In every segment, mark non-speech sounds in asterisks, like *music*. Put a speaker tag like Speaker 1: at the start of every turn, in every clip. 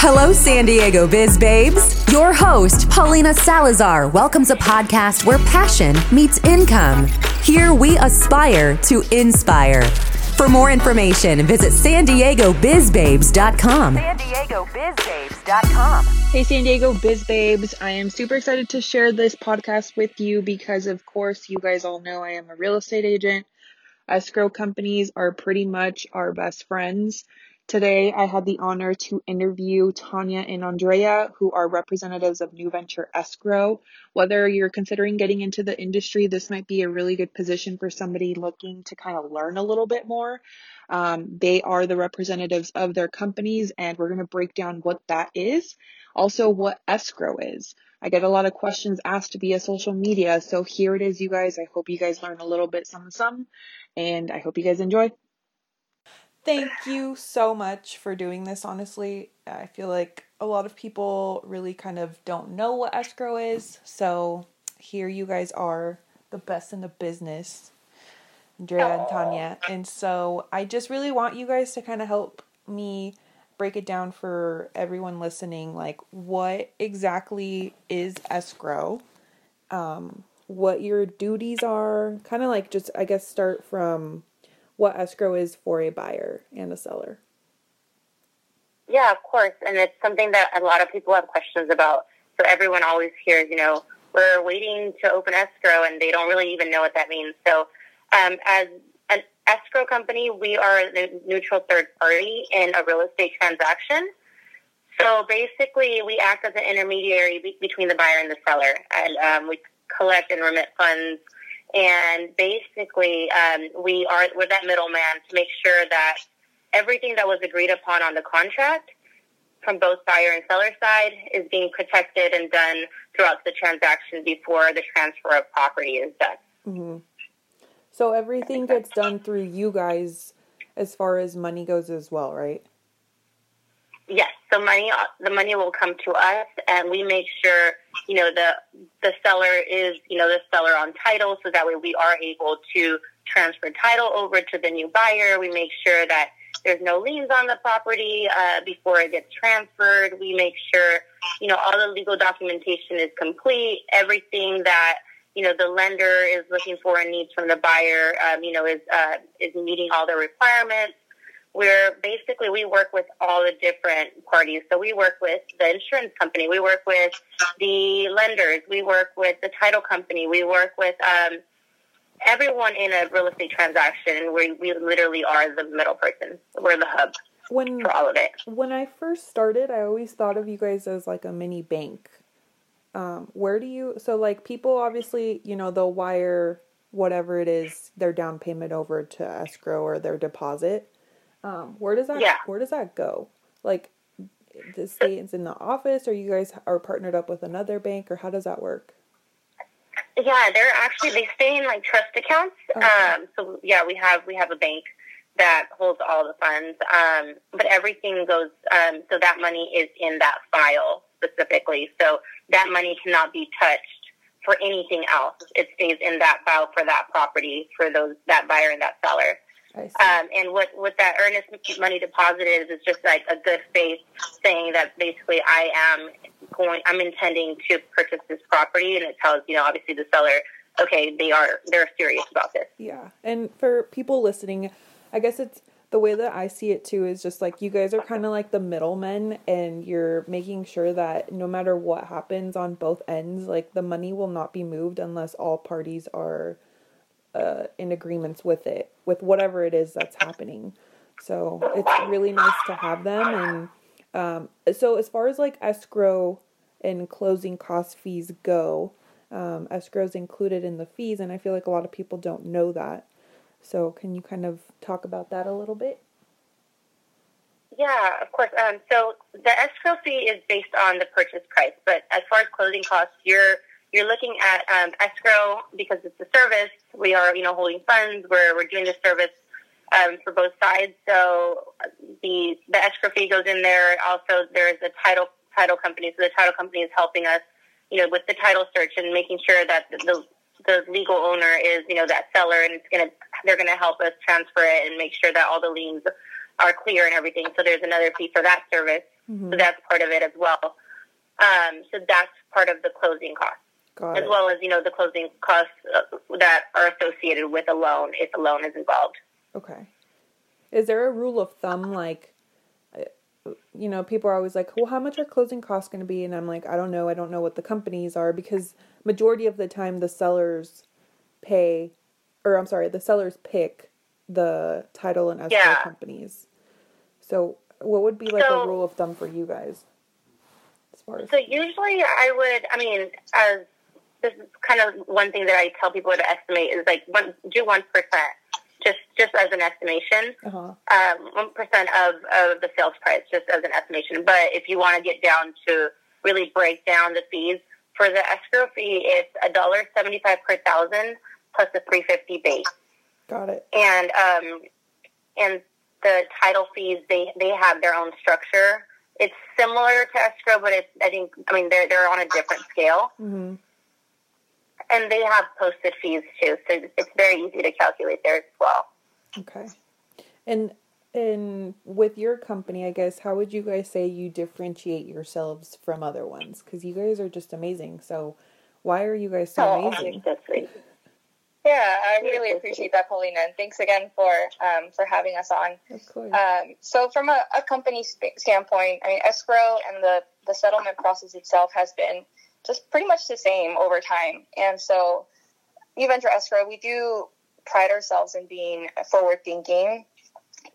Speaker 1: Hello, San Diego Biz Babes. Your host, Paulina Salazar, welcomes a podcast where passion meets income. Here we aspire to inspire. For more information, visit san diego bizbabes.com.
Speaker 2: San Diego bizbabes.com.
Speaker 3: Hey, San Diego Biz Babes. I am super excited to share this podcast with you because, of course, you guys all know I am a real estate agent. Escrow companies are pretty much our best friends. Today, I had the honor to interview Tanya and Andrea, who are representatives of New Venture Escrow. Whether you're considering getting into the industry, this might be a really good position for somebody looking to kind of learn a little bit more. Um, they are the representatives of their companies, and we're going to break down what that is. Also, what escrow is. I get a lot of questions asked via social media, so here it is, you guys. I hope you guys learn a little bit, some, some, and I hope you guys enjoy.
Speaker 4: Thank you so much for doing this, honestly. I feel like a lot of people really kind of don't know what escrow is. So here you guys are, the best in the business, Andrea and Tanya. And so I just really want you guys to kind of help me break it down for everyone listening. Like, what exactly is escrow? Um, what your duties are, kind of like just, I guess, start from what escrow is for a buyer and a seller.
Speaker 5: Yeah, of course. And it's something that a lot of people have questions about. So everyone always hears, you know, we're waiting to open escrow and they don't really even know what that means. So um, as escrow company, we are the neutral third party in a real estate transaction. So basically, we act as an intermediary be- between the buyer and the seller. And um, we collect and remit funds and basically um, we are we're that middleman to make sure that everything that was agreed upon on the contract from both buyer and seller side is being protected and done throughout the transaction before the transfer of property is done.
Speaker 4: Mm-hmm. So everything gets done through you guys as far as money goes as well, right?
Speaker 5: Yes, the money the money will come to us, and we make sure you know the the seller is you know the seller on title, so that way we are able to transfer title over to the new buyer. We make sure that there's no liens on the property uh, before it gets transferred. We make sure you know all the legal documentation is complete. Everything that you know the lender is looking for and needs from the buyer, um, you know, is uh, is meeting all the requirements where basically we work with all the different parties. So we work with the insurance company, we work with the lenders, we work with the title company, we work with um, everyone in a real estate transaction. We we literally are the middle person. We're the hub when, for all of it.
Speaker 4: When I first started, I always thought of you guys as like a mini bank. Um, where do you so like people obviously you know they'll wire whatever it is their down payment over to escrow or their deposit um, where does that
Speaker 5: yeah.
Speaker 4: where does that go? Like, the stays in the office, or you guys are partnered up with another bank, or how does that work?
Speaker 5: Yeah, they're actually they stay in like trust accounts. Okay. Um, so yeah, we have we have a bank that holds all the funds, um, but everything goes. Um, so that money is in that file specifically. So that money cannot be touched for anything else. It stays in that file for that property for those that buyer and that seller. Um, and what, what that earnest money deposit is, is just like a good faith saying that basically I am going, I'm intending to purchase this property. And it tells, you know, obviously the seller, okay, they are, they're serious about this.
Speaker 4: Yeah. And for people listening, I guess it's the way that I see it too is just like you guys are kind of like the middlemen and you're making sure that no matter what happens on both ends, like the money will not be moved unless all parties are uh, in agreements with it, with whatever it is that's happening. So it's really nice to have them. And um, so, as far as like escrow and closing cost fees go, um, escrow is included in the fees, and I feel like a lot of people don't know that. So, can you kind of talk about that a little bit?
Speaker 5: Yeah, of course. Um, so the escrow fee is based on the purchase price, but as far as closing costs, you're you're looking at um, escrow because it's a service. We are, you know, holding funds. We're we're doing the service um, for both sides. So the the escrow fee goes in there. Also, there's a title title company. So the title company is helping us, you know, with the title search and making sure that the the legal owner is, you know, that seller and it's to they're going to help us transfer it and make sure that all the liens are clear and everything. So there's another fee for that service.
Speaker 4: Mhm.
Speaker 5: So that's part of it as well. Um, so that's part of the closing costs,
Speaker 4: Got
Speaker 5: as
Speaker 4: it.
Speaker 5: well as you know the closing costs uh, that are associated with a loan if a loan is involved.
Speaker 4: Okay. Is there a rule of thumb like you know, people are always like, "Well, how much are closing costs going to be?" And I'm like, "I don't know. I don't know what the companies are because majority of the time the sellers pay or I'm sorry, the sellers pick the title and escrow
Speaker 5: Yeah.
Speaker 4: companies. So, what would be like
Speaker 5: So-
Speaker 4: a rule of thumb for you guys? As far as
Speaker 5: So usually I would, I mean, as this is kind of one thing that I tell people to estimate is like one, do one percent, just as an estimation.
Speaker 4: uh-huh.
Speaker 5: um, one percent of, of the sales price, just as an estimation. But if you want to get down to really break down the fees for the escrow fee, it's a dollar seventy five per thousand plus the three fifty base,
Speaker 4: Got it.
Speaker 5: and um, and the title fees they they have their own structure. It's similar to escrow, but it's I think I mean they're they're on a different scale,
Speaker 4: Mhm.
Speaker 5: and they have posted fees too, so it's very easy to calculate there as well.
Speaker 4: Okay. And and with your company, I guess, how would you guys say you differentiate yourselves from other ones? Because you guys are just amazing. So why are you guys so
Speaker 5: Oh,
Speaker 4: amazing? *laughs*
Speaker 5: that's sweet.
Speaker 6: Yeah, I really appreciate that, Paulina, and thanks again for um, for having us on.
Speaker 4: Of course.
Speaker 6: Um, so, from a, a company st- standpoint, I mean, escrow and the the settlement process itself has been just pretty much the same over time. And so, New Venture Escrow, we do pride ourselves in being forward thinking,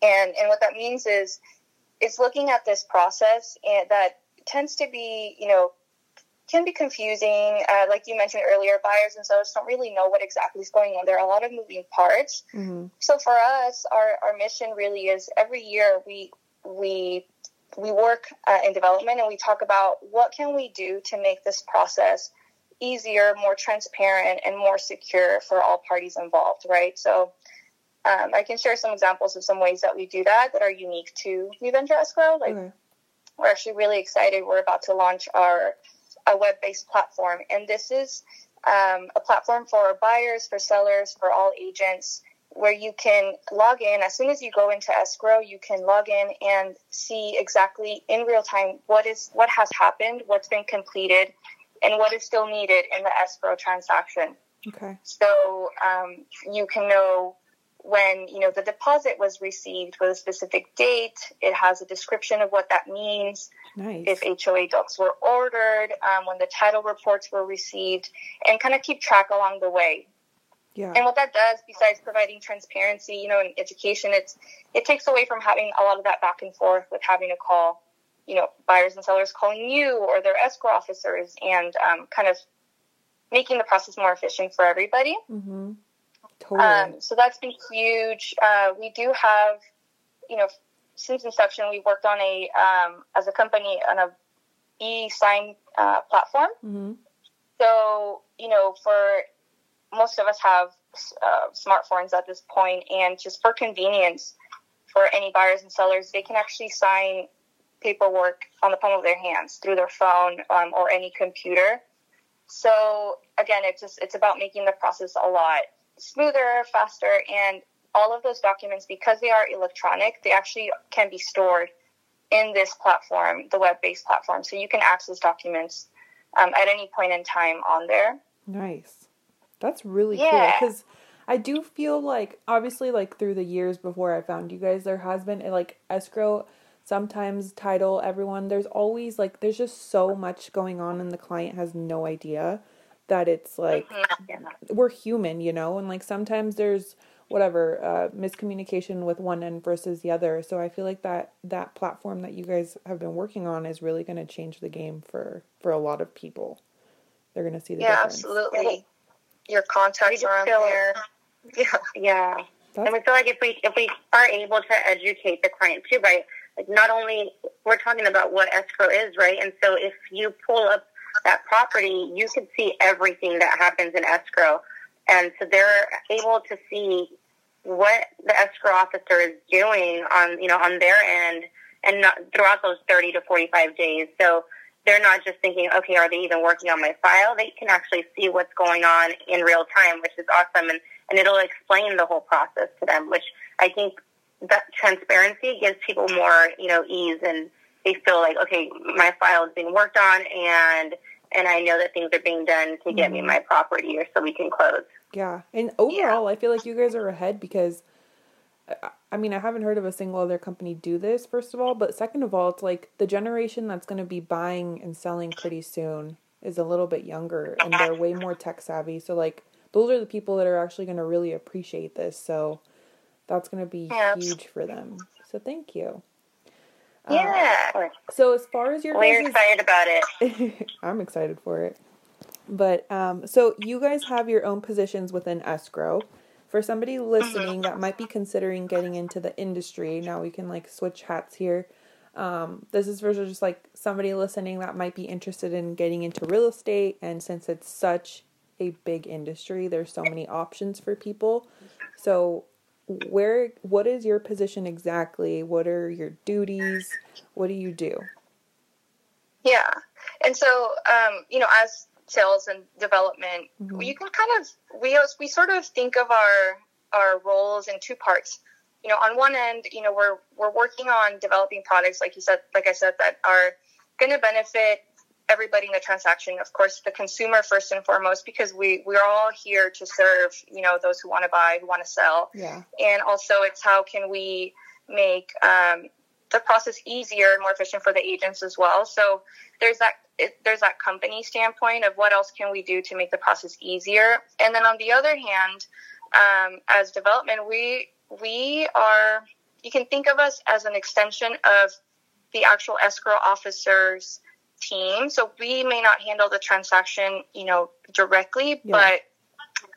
Speaker 6: and and what that means is it's looking at this process and that tends to be, you know, can be confusing. Uh, like you mentioned earlier, buyers and sellers don't really know what exactly is going on. There are a lot of moving parts.
Speaker 4: hmm
Speaker 6: So for us, our, our mission really is every year we we we work uh, in development and we talk about what can we do to make this process easier, more transparent, and more secure for all parties involved. Right. So. Um, I can share some examples of some ways that we do that that are unique to New Venture Escrow. Like
Speaker 4: Okay.
Speaker 6: we're actually really excited. We're about to launch our a web-based platform, and this is um, a platform for buyers, for sellers, for all agents, where you can log in as soon as you go into escrow. You can log in and see exactly in real time what is what has happened, what's been completed, and what is still needed in the escrow transaction.
Speaker 4: Okay.
Speaker 6: So um, you can know when you know the deposit was received with a specific date. It has a description of what that means.
Speaker 4: Nice.
Speaker 6: If HOA docs were ordered, um, when the title reports were received, and kind of keep track along the way.
Speaker 4: yeah.
Speaker 6: And what that does, besides providing transparency, you know, in education, it's it takes away from having a lot of that back and forth with having to call, you know, buyers and sellers calling you or their escrow officers, and um, kind of making the process more efficient for everybody.
Speaker 4: hmm Totally.
Speaker 6: Um, so that's been huge. Uh, we do have, you know, since inception, we've worked on a um, as a company on a e-sign uh, platform.
Speaker 4: hmm
Speaker 6: So you know, for most of us have uh, smartphones at this point, and just for convenience for any buyers and sellers, they can actually sign paperwork on the palm of their hands through their phone um, or any computer. So again, it's just it's about making the process a lot smoother, faster, and all of those documents because they are electronic, they actually can be stored in this platform, the web-based platform. So you can access documents um, at any point in time on there.
Speaker 4: Nice. That's really
Speaker 6: Yeah.
Speaker 4: cool because I do feel like obviously like through the years before I found you guys there has been like escrow sometimes title everyone there's always like there's just so much going on and the client has no idea that it's like we're human, you know, and like sometimes there's whatever uh, miscommunication with one end versus the other. So I feel like that that platform that you guys have been working on is really going to change the game for for a lot of people. They're going to see the
Speaker 6: Yeah,
Speaker 4: difference.
Speaker 6: absolutely. Your contacts are on
Speaker 5: feel-
Speaker 6: there. *laughs* Yeah.
Speaker 5: Yeah.
Speaker 4: That's-
Speaker 5: and we feel like if we if we are able to educate the client too, right? Like not only we're talking about what escrow is, right? And so if you pull up that property, you can see everything that happens in escrow, and so they're able to see what the escrow officer is doing on you know on their end, and not throughout those thirty to forty five days. So they're not just thinking, okay, are they even working on my file? They can actually see what's going on in real time, which is awesome. And and it'll explain the whole process to them, which I think that transparency gives people more, you know, ease and they feel like, okay, my file is being worked on and and I know that things are being done to get me mm-hmm. my property or so we can close.
Speaker 4: Yeah. And overall, I feel like you guys are ahead because I- I mean, I haven't heard of a single other company do this, first of all, but second of all, it's like the generation that's going to be buying and selling pretty soon is a little bit younger and they're way more tech savvy. So, like, those are the people that are actually going to really appreciate this. So, that's going to be
Speaker 5: Yeah.
Speaker 4: huge for them. So, thank you. Uh,
Speaker 5: Yeah.
Speaker 4: So, as far as your
Speaker 5: We're
Speaker 4: guys'
Speaker 5: excited about it. *laughs*
Speaker 4: I'm excited for it. But um, so you guys have your own positions within escrow. For somebody listening that might be considering getting into the industry, now we can like switch hats here. Um, this is for just like somebody listening that might be interested in getting into real estate, and since it's such a big industry, there's so many options for people. So, where what is your position exactly? What are your duties? What do you do?
Speaker 6: Yeah. And so, um, you know, as sales and development,
Speaker 4: Mhm.
Speaker 6: you can kind of we we sort of think of our our roles in two parts. You know, on one end, you know, we're we're working on developing products, like you said, like I said, that are going to benefit everybody in the transaction. Of course, the consumer first and foremost, because we we're all here to serve. You know, those who want to buy, who want to sell
Speaker 4: Yeah.
Speaker 6: and also it's how can we make um, the process easier and more efficient for the agents as well. So there's that it, there's that company standpoint of what else can we do to make the process easier. And then on the other hand, um, as development, we we are you can think of us as an extension of the actual escrow officers team. So we may not handle the transaction, you know, directly,
Speaker 4: Yeah.
Speaker 6: but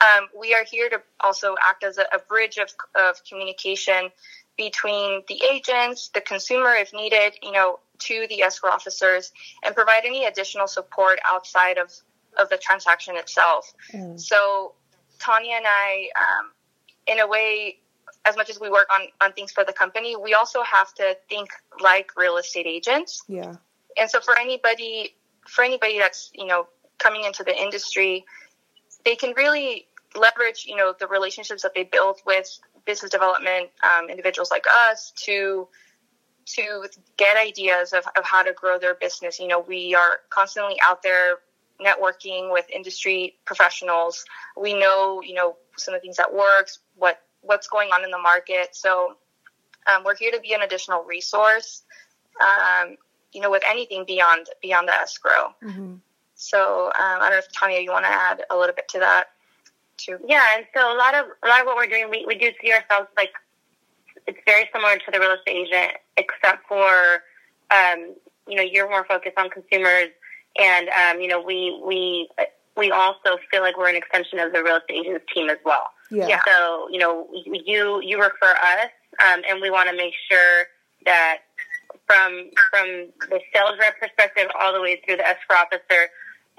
Speaker 6: um, we are here to also act as a, a bridge of, of communication between the agents, the consumer, if needed, you know, to the escrow officers, and provide any additional support outside of, of the transaction itself.
Speaker 4: Mm.
Speaker 6: So Tanya and I, um, in a way, as much as we work on, on things for the company, we also have to think like real estate agents
Speaker 4: Yeah.
Speaker 6: And so for anybody for anybody that's you know coming into the industry they can really leverage you know the relationships that they build with business development um, individuals like us to to get ideas of, of how to grow their business. You know we are constantly out there networking with industry professionals. We know you know some of the things that works what what's going on in the market. So um, we're here to be an additional resource um, you know, with anything beyond beyond the escrow.
Speaker 4: hmm
Speaker 6: So um, I don't know if Tanya, you want to add a little bit to that too.
Speaker 5: Yeah, and so a lot of a lot of what we're doing, we, we do see ourselves like it's very similar to the real estate agent, except for um, you know you're more focused on consumers, and um, you know we we we also feel like we're an extension of the real estate agents team as well.
Speaker 4: Yeah.
Speaker 6: Yeah.
Speaker 5: So you know you you refer us, um, and we want to make sure that from from the sales rep perspective all the way through the escrow officer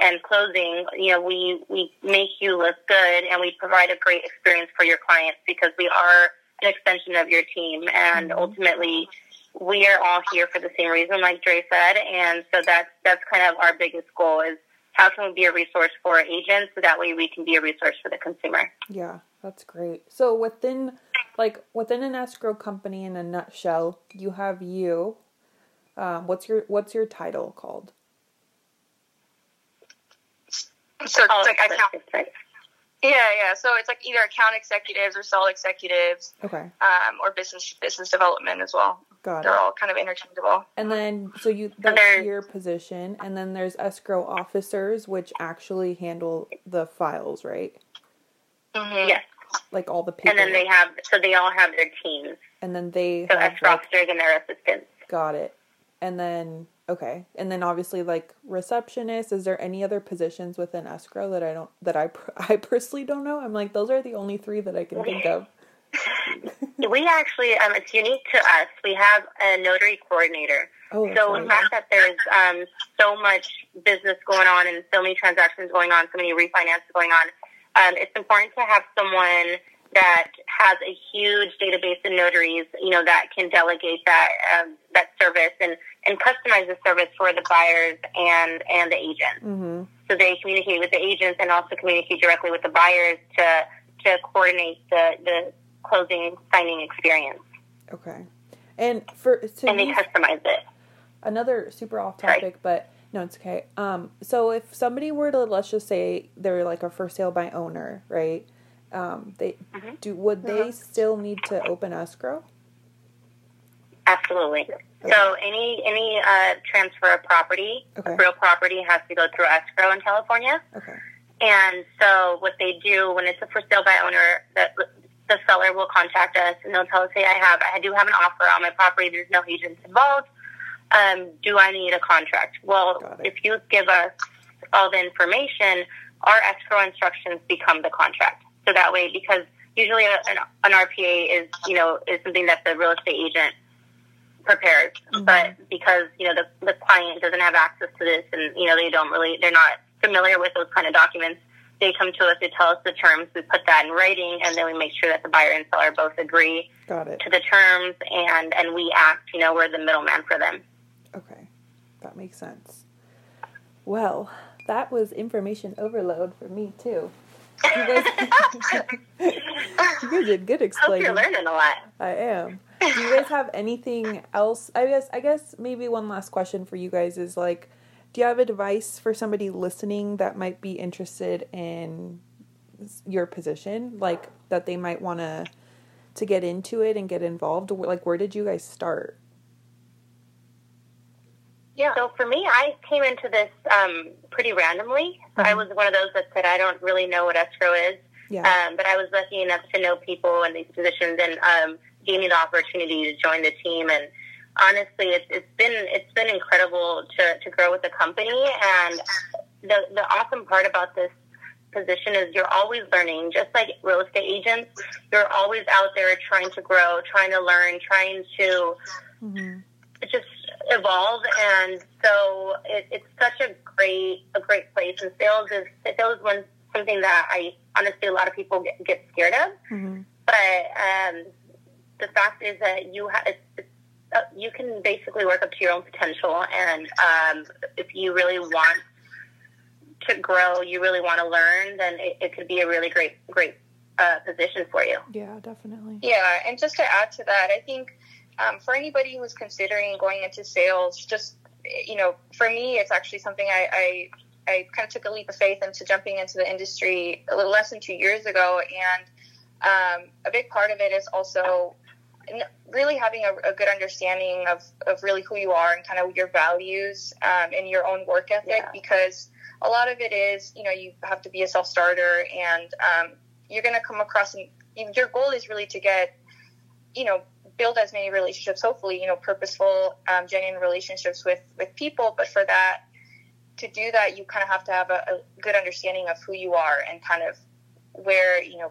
Speaker 5: and closing, you know, we we make you look good and we provide a great experience for your clients because we are an extension of your team and
Speaker 4: Mhm.
Speaker 5: ultimately we are all here for the same reason like Dre said and so that's that's kind of our biggest goal is how can we be a resource for our agents so that way we can be a resource for the consumer.
Speaker 4: Yeah, that's great. So within like within an escrow company in a nutshell, you have you. Um, what's your what's your title called?
Speaker 6: So it's like account, yeah, yeah. So it's like either account executives or sell executives,
Speaker 4: Okay,
Speaker 6: um, or business business development as well.
Speaker 4: got
Speaker 6: They're
Speaker 4: it.
Speaker 6: all kind of interchangeable.
Speaker 4: And then so you that's your position, and then there's escrow officers which actually handle the files, right?
Speaker 6: Mm-hmm.
Speaker 5: Yes.
Speaker 4: Like all the people.
Speaker 5: And then they have, so they all have their teams.
Speaker 4: and then they
Speaker 5: So
Speaker 4: have
Speaker 5: escrow
Speaker 4: like,
Speaker 5: officers and their assistants.
Speaker 4: got it. And then okay, and then obviously like receptionist. Is there any other positions within escrow that I don't that I *laughs* I personally don't know? I'm like those are the only three that I can think of. *laughs*
Speaker 5: We actually, um, it's unique to us. We have a notary coordinator.
Speaker 4: Oh,
Speaker 5: So
Speaker 4: right.
Speaker 5: the fact that there's um, so much business going on and so many transactions going on, so many refinances going on, um, it's important to have someone that has a huge database of notaries, you know, that can delegate that um, that service and, and customize the service for the buyers and and the agents.
Speaker 4: Mm-hmm.
Speaker 5: so they communicate with the agents and also communicate directly with the buyers to to coordinate the, the closing signing experience.
Speaker 4: Okay. And for to
Speaker 5: And they
Speaker 4: me,
Speaker 5: customize it.
Speaker 4: another super off
Speaker 5: Sorry.
Speaker 4: topic, but no, it's okay. Um, so if somebody were to let's just say they're like a for sale by owner, right? Um, they
Speaker 5: Mm-hmm.
Speaker 4: do would they still need to open escrow?
Speaker 5: Absolutely. So any any uh, transfer of property,
Speaker 4: Okay.
Speaker 5: real property, has to go through escrow in California.
Speaker 4: Okay.
Speaker 5: And so what they do when it's a for sale by owner, the, the seller will contact us and they'll tell us, hey, I have, I do have an offer on my property. There's no agents involved. Um, do I need a contract? Well, if you give us all the information, our escrow instructions become the contract. So that way, because usually a, an, an RPA is, you know, is something that the real estate agent prepares. Mm-hmm. But because, you know, the, the client doesn't have access to this and, you know, they don't really, they're not familiar with those kind of documents, they come to us, they tell us the terms, we put that in writing, and then we make sure that the buyer and seller both agree
Speaker 4: Got it.
Speaker 5: to the terms and, and we act, you know, we're the middleman for them.
Speaker 4: Okay. That makes sense. Well, that was information overload for me too. You guys, *laughs* *laughs* you guys did good
Speaker 5: I hope
Speaker 4: explaining.
Speaker 5: you're learning a lot.
Speaker 4: I am. Do you guys have anything else? I guess I guess maybe one last question for you guys is like do you have advice for somebody listening that might be interested in your position like that they might want to to get into it and get involved like where did you guys start?
Speaker 6: Yeah.
Speaker 5: So for me, I came into this um, pretty randomly. So I was one of those that said, I don't really know what escrow is.
Speaker 4: Yeah.
Speaker 5: Um, but I was lucky enough to know people in these positions and um, gave me the opportunity to join the team. And honestly, it's, it's been it's been incredible to, to grow with the company. And the the awesome part about this position is you're always learning. Just like real estate agents, you're always out there trying to grow, trying to learn, trying to
Speaker 4: Mhm.
Speaker 5: just evolve and so it, it's such a great a great place and sales is sales is one something that I honestly a lot of people get, get scared of
Speaker 4: Mhm.
Speaker 5: but um, the fact is that you ha- it's, it's, uh, you can basically work up to your own potential and um, if you really want to grow you really want to learn then it, it could be a really great great uh, position for you
Speaker 4: Yeah, definitely.
Speaker 6: Yeah, and just to add to that, I think um, for anybody who's considering going into sales, just you know, for me, it's actually something I, I I kind of took a leap of faith into jumping into the industry a little less than two years ago, and um, a big part of it is also really having a, a good understanding of, of really who you are and kind of your values um, and your own work ethic
Speaker 5: Yeah.
Speaker 6: because a lot of it is you know you have to be a self-starter and um, you're going to come across and your goal is really to get you know build as many relationships hopefully you know purposeful um, genuine relationships with with people but for that to do that you kind of have to have a, a good understanding of who you are and kind of where you know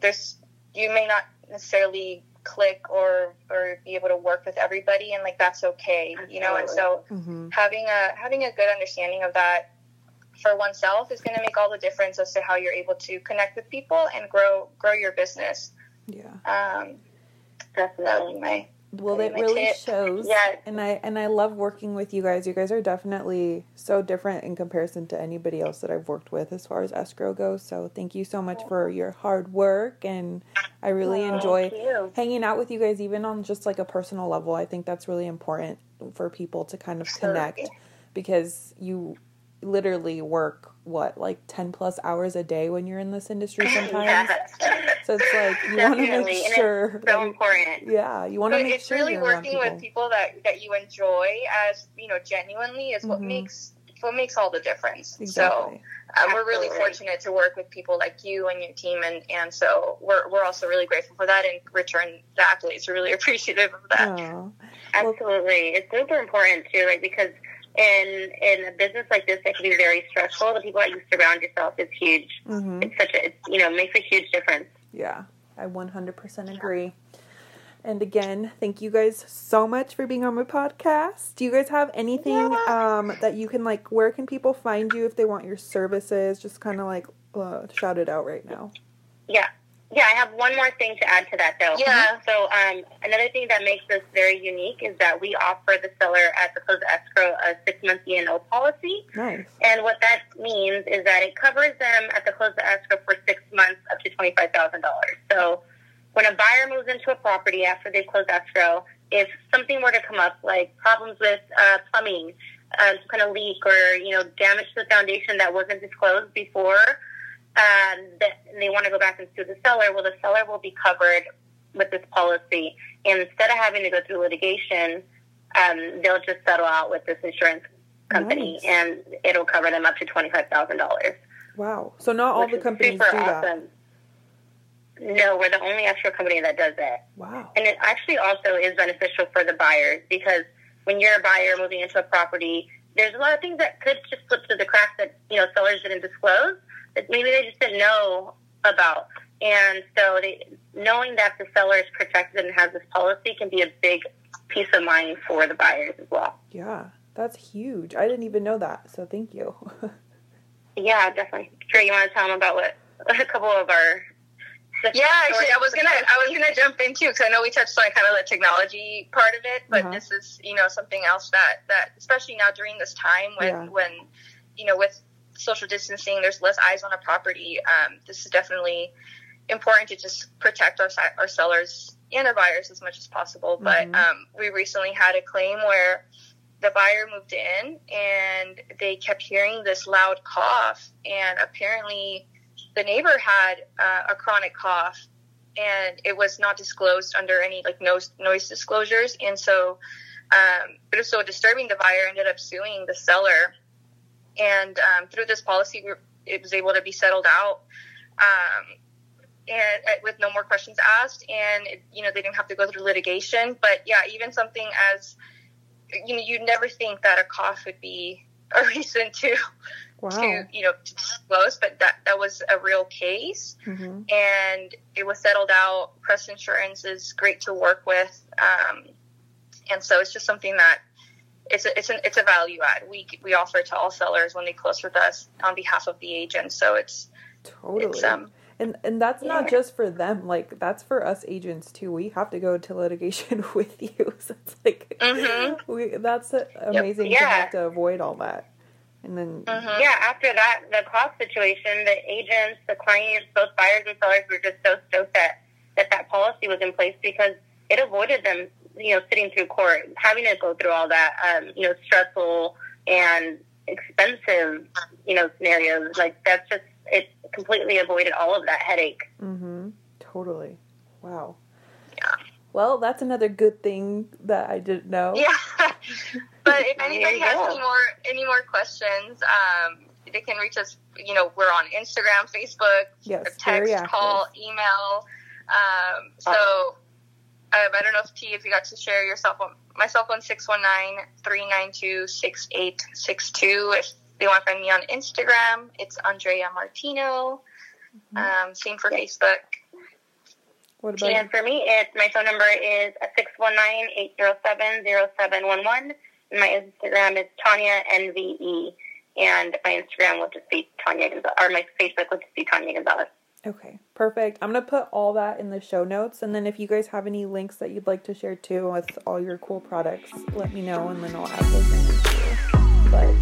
Speaker 6: there's you may not necessarily click or or be able to work with everybody and like that's okay you know and so
Speaker 4: Mhm.
Speaker 6: having a having a good understanding of that for oneself is going to make all the difference as to how you're able to connect with people and grow grow your business
Speaker 4: Yeah.
Speaker 6: um be my
Speaker 4: well it really
Speaker 6: it.
Speaker 4: shows
Speaker 5: Yeah.
Speaker 4: and i and i love working with you guys. You guys are definitely so different in comparison to anybody else that i've worked with as far as escrow goes. So thank you so much for your hard work and i really enjoy hanging out with you guys even on just like a personal level. I think that's really important for people to kind of connect because you literally work what like 10 plus hours a day when you're in this industry *laughs* sometimes so it's like you want to
Speaker 5: Definitely,
Speaker 4: make
Speaker 5: and it's
Speaker 4: sure
Speaker 5: so
Speaker 4: that you-
Speaker 5: important
Speaker 4: yeah you want to
Speaker 6: But
Speaker 4: make
Speaker 6: it's
Speaker 4: sure
Speaker 6: really
Speaker 4: you're around
Speaker 6: working with people that that you enjoy as you know genuinely is what
Speaker 4: Mhm.
Speaker 6: makes what makes all the difference
Speaker 4: exactly
Speaker 6: so um, we're really fortunate to work with people like you and your team and and so we're, we're also really grateful for that and return the accolades we're really *laughs* appreciative of that
Speaker 4: Aw.
Speaker 5: Absolutely, it's super important too. Like because in in a business like this, that can be very stressful. The people that you surround yourself is huge.
Speaker 4: Mhm.
Speaker 5: It's such a, it's, you know, makes a huge difference.
Speaker 4: Yeah, I 100% agree. And again, thank you guys so much for being on my podcast. Do you guys have anything um, that you can like? Where can people find you if they want your services? Just kind of like uh, shout it out right now.
Speaker 5: Yeah. Yeah, I have one more thing to add to that, though.
Speaker 6: Yeah.
Speaker 5: So, um, another thing that makes us very unique is that we offer the seller at the close of escrow a six-month E&O policy.
Speaker 4: Nice.
Speaker 5: And what that means is that it covers them at the close of escrow for six months up to $25,000. So when a buyer moves into a property after they've closed escrow, if something were to come up, like problems with uh, plumbing, uh, some kind of leak or, you know, damage to the foundation that wasn't disclosed before, um, that and they want to go back and sue the seller, well, the seller will be covered with this policy. And instead of having to go through litigation, um, they'll just settle out with this insurance company
Speaker 4: Nice.
Speaker 5: and it'll cover them up to $25,000.
Speaker 4: Wow. So not all the companies do that.
Speaker 5: awesome. No, we're the only escrow company that does that.
Speaker 4: Wow.
Speaker 5: And it actually also is beneficial for the buyers because when you're a buyer moving into a property, there's a lot of things that could just slip through the cracks that, you know, sellers didn't disclose maybe they just didn't know about. And so they, knowing that the seller is protected and has this policy can be a big peace of mind for the buyers as well.
Speaker 4: Yeah. That's huge. I didn't even know that. So thank you. *laughs*
Speaker 5: Yeah, definitely. Sure, you want to tell them about what *laughs* a couple of our
Speaker 6: Yeah, actually, I was gonna I was gonna jump into because I know we touched on kind of the technology part of it, but
Speaker 4: Uh-huh.
Speaker 6: this is you know something else that that especially now during this time when
Speaker 4: Yeah.
Speaker 6: when you know with social distancing, there's less eyes on a property. Um, this is definitely important to just protect our our sellers and our buyers as much as possible. But
Speaker 4: Mhm.
Speaker 6: um, we recently had a claim where the buyer moved in and they kept hearing this loud cough, and apparently the neighbor had uh, a chronic cough and it was not disclosed under any like noise, noise disclosures and so um, it was so disturbing the buyer ended up suing the seller and um, through this policy it was able to be settled out um, and uh, with no more questions asked. And it, you know they didn't have to go through litigation. But yeah even something as you know you'd never think that a cough would be a *laughs* reason to
Speaker 4: wow.
Speaker 6: to you know to disclose, but that that was a real case,
Speaker 4: hmm
Speaker 6: and it was settled out. Press insurance is great to work with, um, and so it's just something that it's a, it's an it's a value add. We we offer to all sellers when they close with us on behalf of the agent. So it's
Speaker 4: Totally.
Speaker 6: it's um
Speaker 4: and and that's not just for them. Like that's for us agents too. We have to go to litigation *laughs* with you. *laughs* So it's like
Speaker 6: Mhm.
Speaker 4: we that's amazing to
Speaker 5: Yeah.
Speaker 4: have to avoid all that. And then
Speaker 6: mhm.
Speaker 5: Yeah, after that, the cost situation, the agents, the clients, both buyers and sellers were just so stoked that that, that policy was in place because it avoided them, you know, sitting through court, having to go through all that, um, you know, stressful and expensive, you know, scenarios. Like that's just it completely avoided all of that headache.
Speaker 4: Mm-hmm. Totally. Wow.
Speaker 6: Yeah.
Speaker 4: Well, that's another good thing that I didn't know.
Speaker 6: Yeah. *laughs* but if anybody has
Speaker 5: go.
Speaker 6: any more any more questions, um, they can reach us. You know, we're on Instagram, Facebook,
Speaker 4: Yes,
Speaker 6: text, call, email. Um, so um, I don't know if T, if you got to share your cell phone. My cell phone 619-392-6862. If they want to find me on Instagram, it's Andrea Martino.
Speaker 4: Mm-hmm.
Speaker 6: Um, same for Facebook.
Speaker 4: What about
Speaker 5: And for me, it's my phone number is six one nine eight zero seven zero seven one one. My Instagram is Tanya NVE, and my Instagram will just be Tanya Gonzalez, or my Facebook will just be Tanya Gonzalez.
Speaker 4: Okay, perfect. I'm gonna put all that in the show notes, and then if you guys have any links that you'd like to share too with all your cool products, let me know, and then I'll add those in. But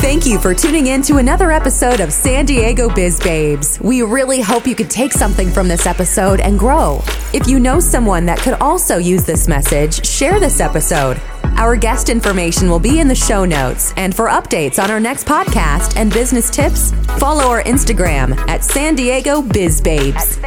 Speaker 1: Thank you for tuning in to another episode of San Diego Biz Babes. We really hope you could take something from this episode and grow. If you know someone that could also use this message, share this episode. Our guest information will be in the show notes. And for updates on our next podcast and business tips, follow our Instagram at San Diego Biz Babes.